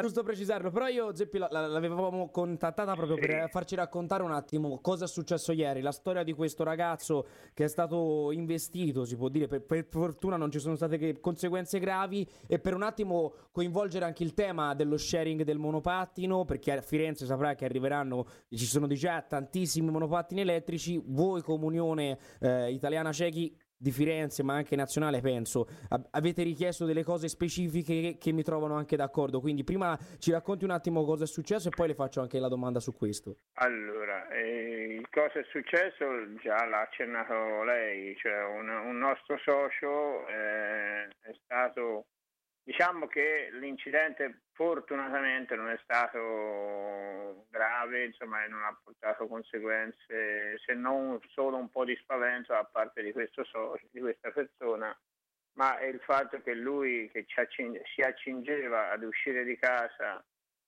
giusto precisarlo, però io Zeppi l'avevamo contattata proprio per farci raccontare un attimo cosa è successo ieri, la storia di questo ragazzo che è stato investito, si può dire, per, per fortuna non ci sono state conseguenze gravi e per un attimo coinvolgere anche il tema dello sharing del monopattino, perché a Firenze saprà che arriveranno, ci sono già tantissimi monopattini elettrici, voi Comunione eh, Italiana Cechi di Firenze, ma anche nazionale, penso, avete richiesto delle cose specifiche che, che, mi trovano anche d'accordo. Quindi prima ci racconti un attimo cosa è successo e poi le faccio anche la domanda su questo. Allora, eh, cosa è successo? Già l'ha accennato lei, cioè un, un nostro socio eh, è stato Diciamo che l'incidente fortunatamente non è stato grave, insomma, e non ha portato conseguenze se non solo un po' di spavento da parte di, socio, di questa persona, ma il fatto che lui che accing- si accingeva ad uscire di casa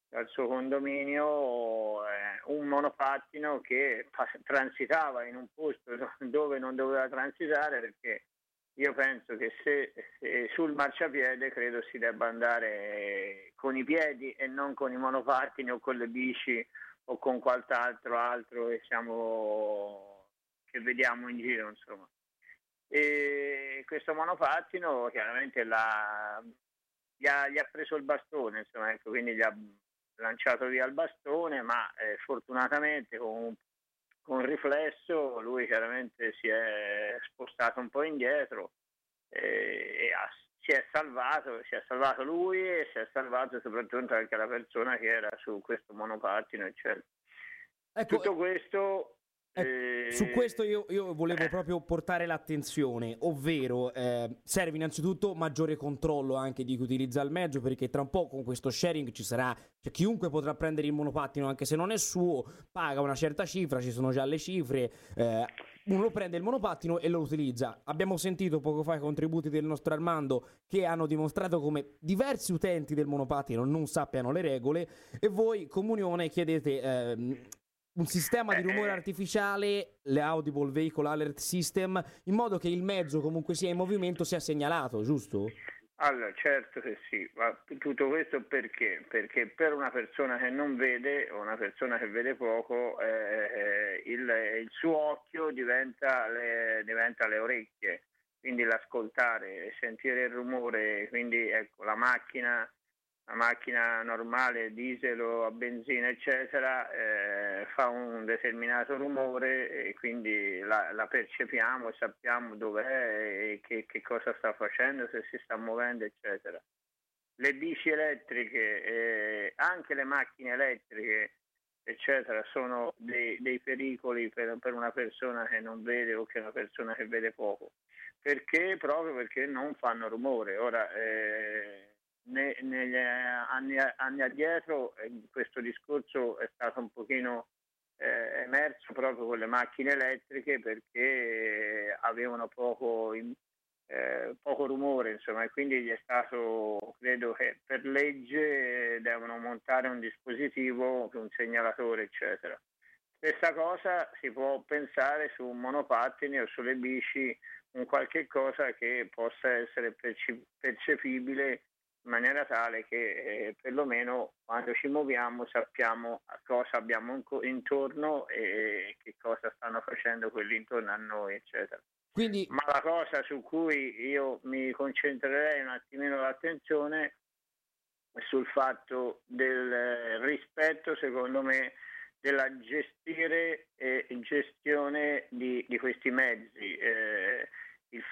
dal suo condominio eh, un monopattino che pas- transitava in un posto dove non doveva transitare perché io penso che se, se, sul marciapiede credo si debba andare con i piedi e non con i monopattini o con le bici o con qualcos'altro altro che, siamo, che vediamo in giro insomma. E questo monopattino chiaramente l'ha, gli, ha, gli, ha, preso il bastone insomma, ecco, quindi gli ha lanciato via il bastone ma eh, fortunatamente con un con riflesso lui chiaramente si è spostato un po' indietro e, e ha, si è salvato, si è salvato lui e si è salvato soprattutto anche la persona che era su questo monopattino eccetera. Ecco, Tutto questo eh, su questo io, io volevo eh. proprio portare l'attenzione, ovvero eh, serve innanzitutto maggiore controllo anche di chi utilizza il mezzo, perché tra un po' con questo sharing ci sarà, cioè chiunque potrà prendere il monopattino anche se non è suo, paga una certa cifra, ci sono già le cifre, eh, uno prende il monopattino e lo utilizza. Abbiamo sentito poco fa i contributi del nostro Armando che hanno dimostrato come diversi utenti del monopattino non sappiano le regole e voi comunione chiedete ehm, un sistema di eh, rumore eh. artificiale, le Audible Vehicle Alert System, in modo che il mezzo comunque sia in movimento sia segnalato, giusto? Allora, certo che sì, ma tutto questo perché? Perché per una persona che non vede o una persona che vede poco, eh, eh il, il, suo occhio diventa le, diventa le orecchie, quindi l'ascoltare, sentire il rumore, quindi ecco, la macchina una macchina normale, diesel o a benzina, eccetera, eh, fa un determinato rumore e quindi la, la percepiamo e sappiamo dov'è e che, che, cosa sta facendo, se si sta muovendo, eccetera. Le bici elettriche, eh, anche le macchine elettriche, eccetera, sono dei, dei pericoli per, per, una persona che non vede o che è una persona che vede poco. Perché? Proprio perché non fanno rumore. Ora, eh, ne, negli anni, anni addietro eh, questo discorso è stato un pochino eh, emerso proprio con le macchine elettriche perché avevano poco, eh, poco rumore insomma e quindi gli è stato credo che per legge devono montare un dispositivo un segnalatore eccetera. Stessa cosa si può pensare su monopattini o sulle bici un qualche cosa che possa essere percepibile in maniera tale che eh, perlomeno quando ci muoviamo sappiamo cosa abbiamo intorno e che cosa stanno facendo quelli intorno a noi, eccetera. Quindi... Ma la cosa su cui io mi concentrerei un attimino l'attenzione è sul fatto del rispetto, secondo me, della gestire e gestione di, di questi mezzi. Eh,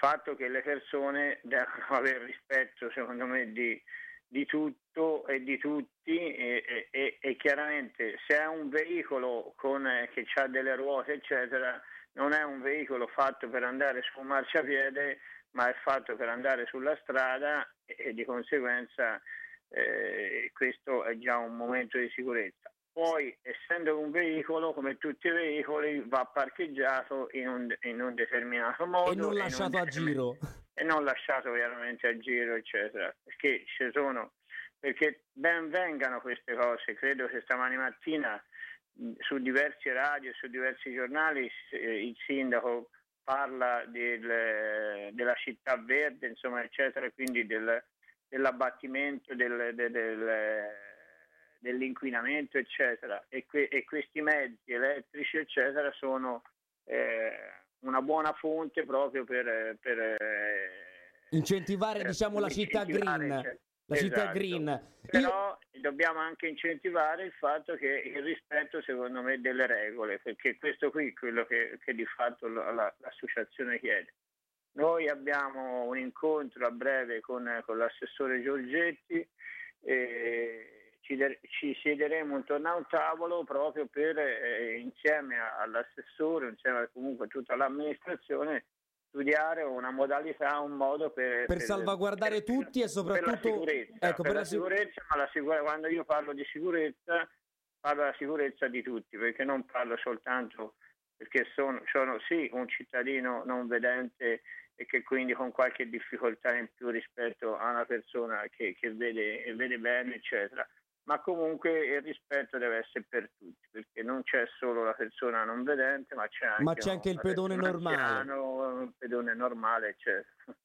fatto che le persone devono avere rispetto, secondo me, di, di tutto e di tutti e, e, e, chiaramente se è un veicolo con, eh, che ha delle ruote, eccetera, non è un veicolo fatto per andare su un marciapiede, ma è fatto per andare sulla strada e, e di conseguenza eh, questo è già un momento di sicurezza poi essendo un veicolo come tutti i veicoli va parcheggiato in un, in un determinato modo e non lasciato a giro. E non lasciato chiaramente a giro eccetera. Perché ci sono perché ben vengano queste cose. Credo che stamani mattina su diversi radio su diversi giornali il sindaco parla del, della città verde insomma eccetera quindi del, dell'abbattimento del, del, del dell'inquinamento, eccetera, e, que- e, questi mezzi elettrici, eccetera, sono eh, una buona fonte proprio per... per eh, incentivare, per diciamo, la città green. Cioè, la esatto. città green. Però Io... dobbiamo anche incentivare il fatto che il rispetto, secondo me, delle regole, perché questo qui è quello che, che di fatto la, l'associazione chiede. Noi abbiamo un incontro a breve con, con l'assessore Giorgetti e ci, de- ci, siederemo intorno a un tavolo proprio per, eh, insieme all'assessore, insieme a comunque tutta l'amministrazione, studiare una modalità, un modo per, per, per salvaguardare per, tutti e soprattutto per la sicurezza. Ecco, per la sicurezza, ma la sicur- quando io parlo di sicurezza parlo della sicurezza di tutti, perché non parlo soltanto perché sono, sono sì un cittadino non vedente e che quindi con qualche difficoltà in più rispetto a una persona che, che vede, vede bene, eccetera ma comunque il rispetto deve essere per tutti, perché non c'è solo la persona non vedente, ma c'è anche, ma c'è anche il pedone normale. Anziano, il pedone normale, eccetera.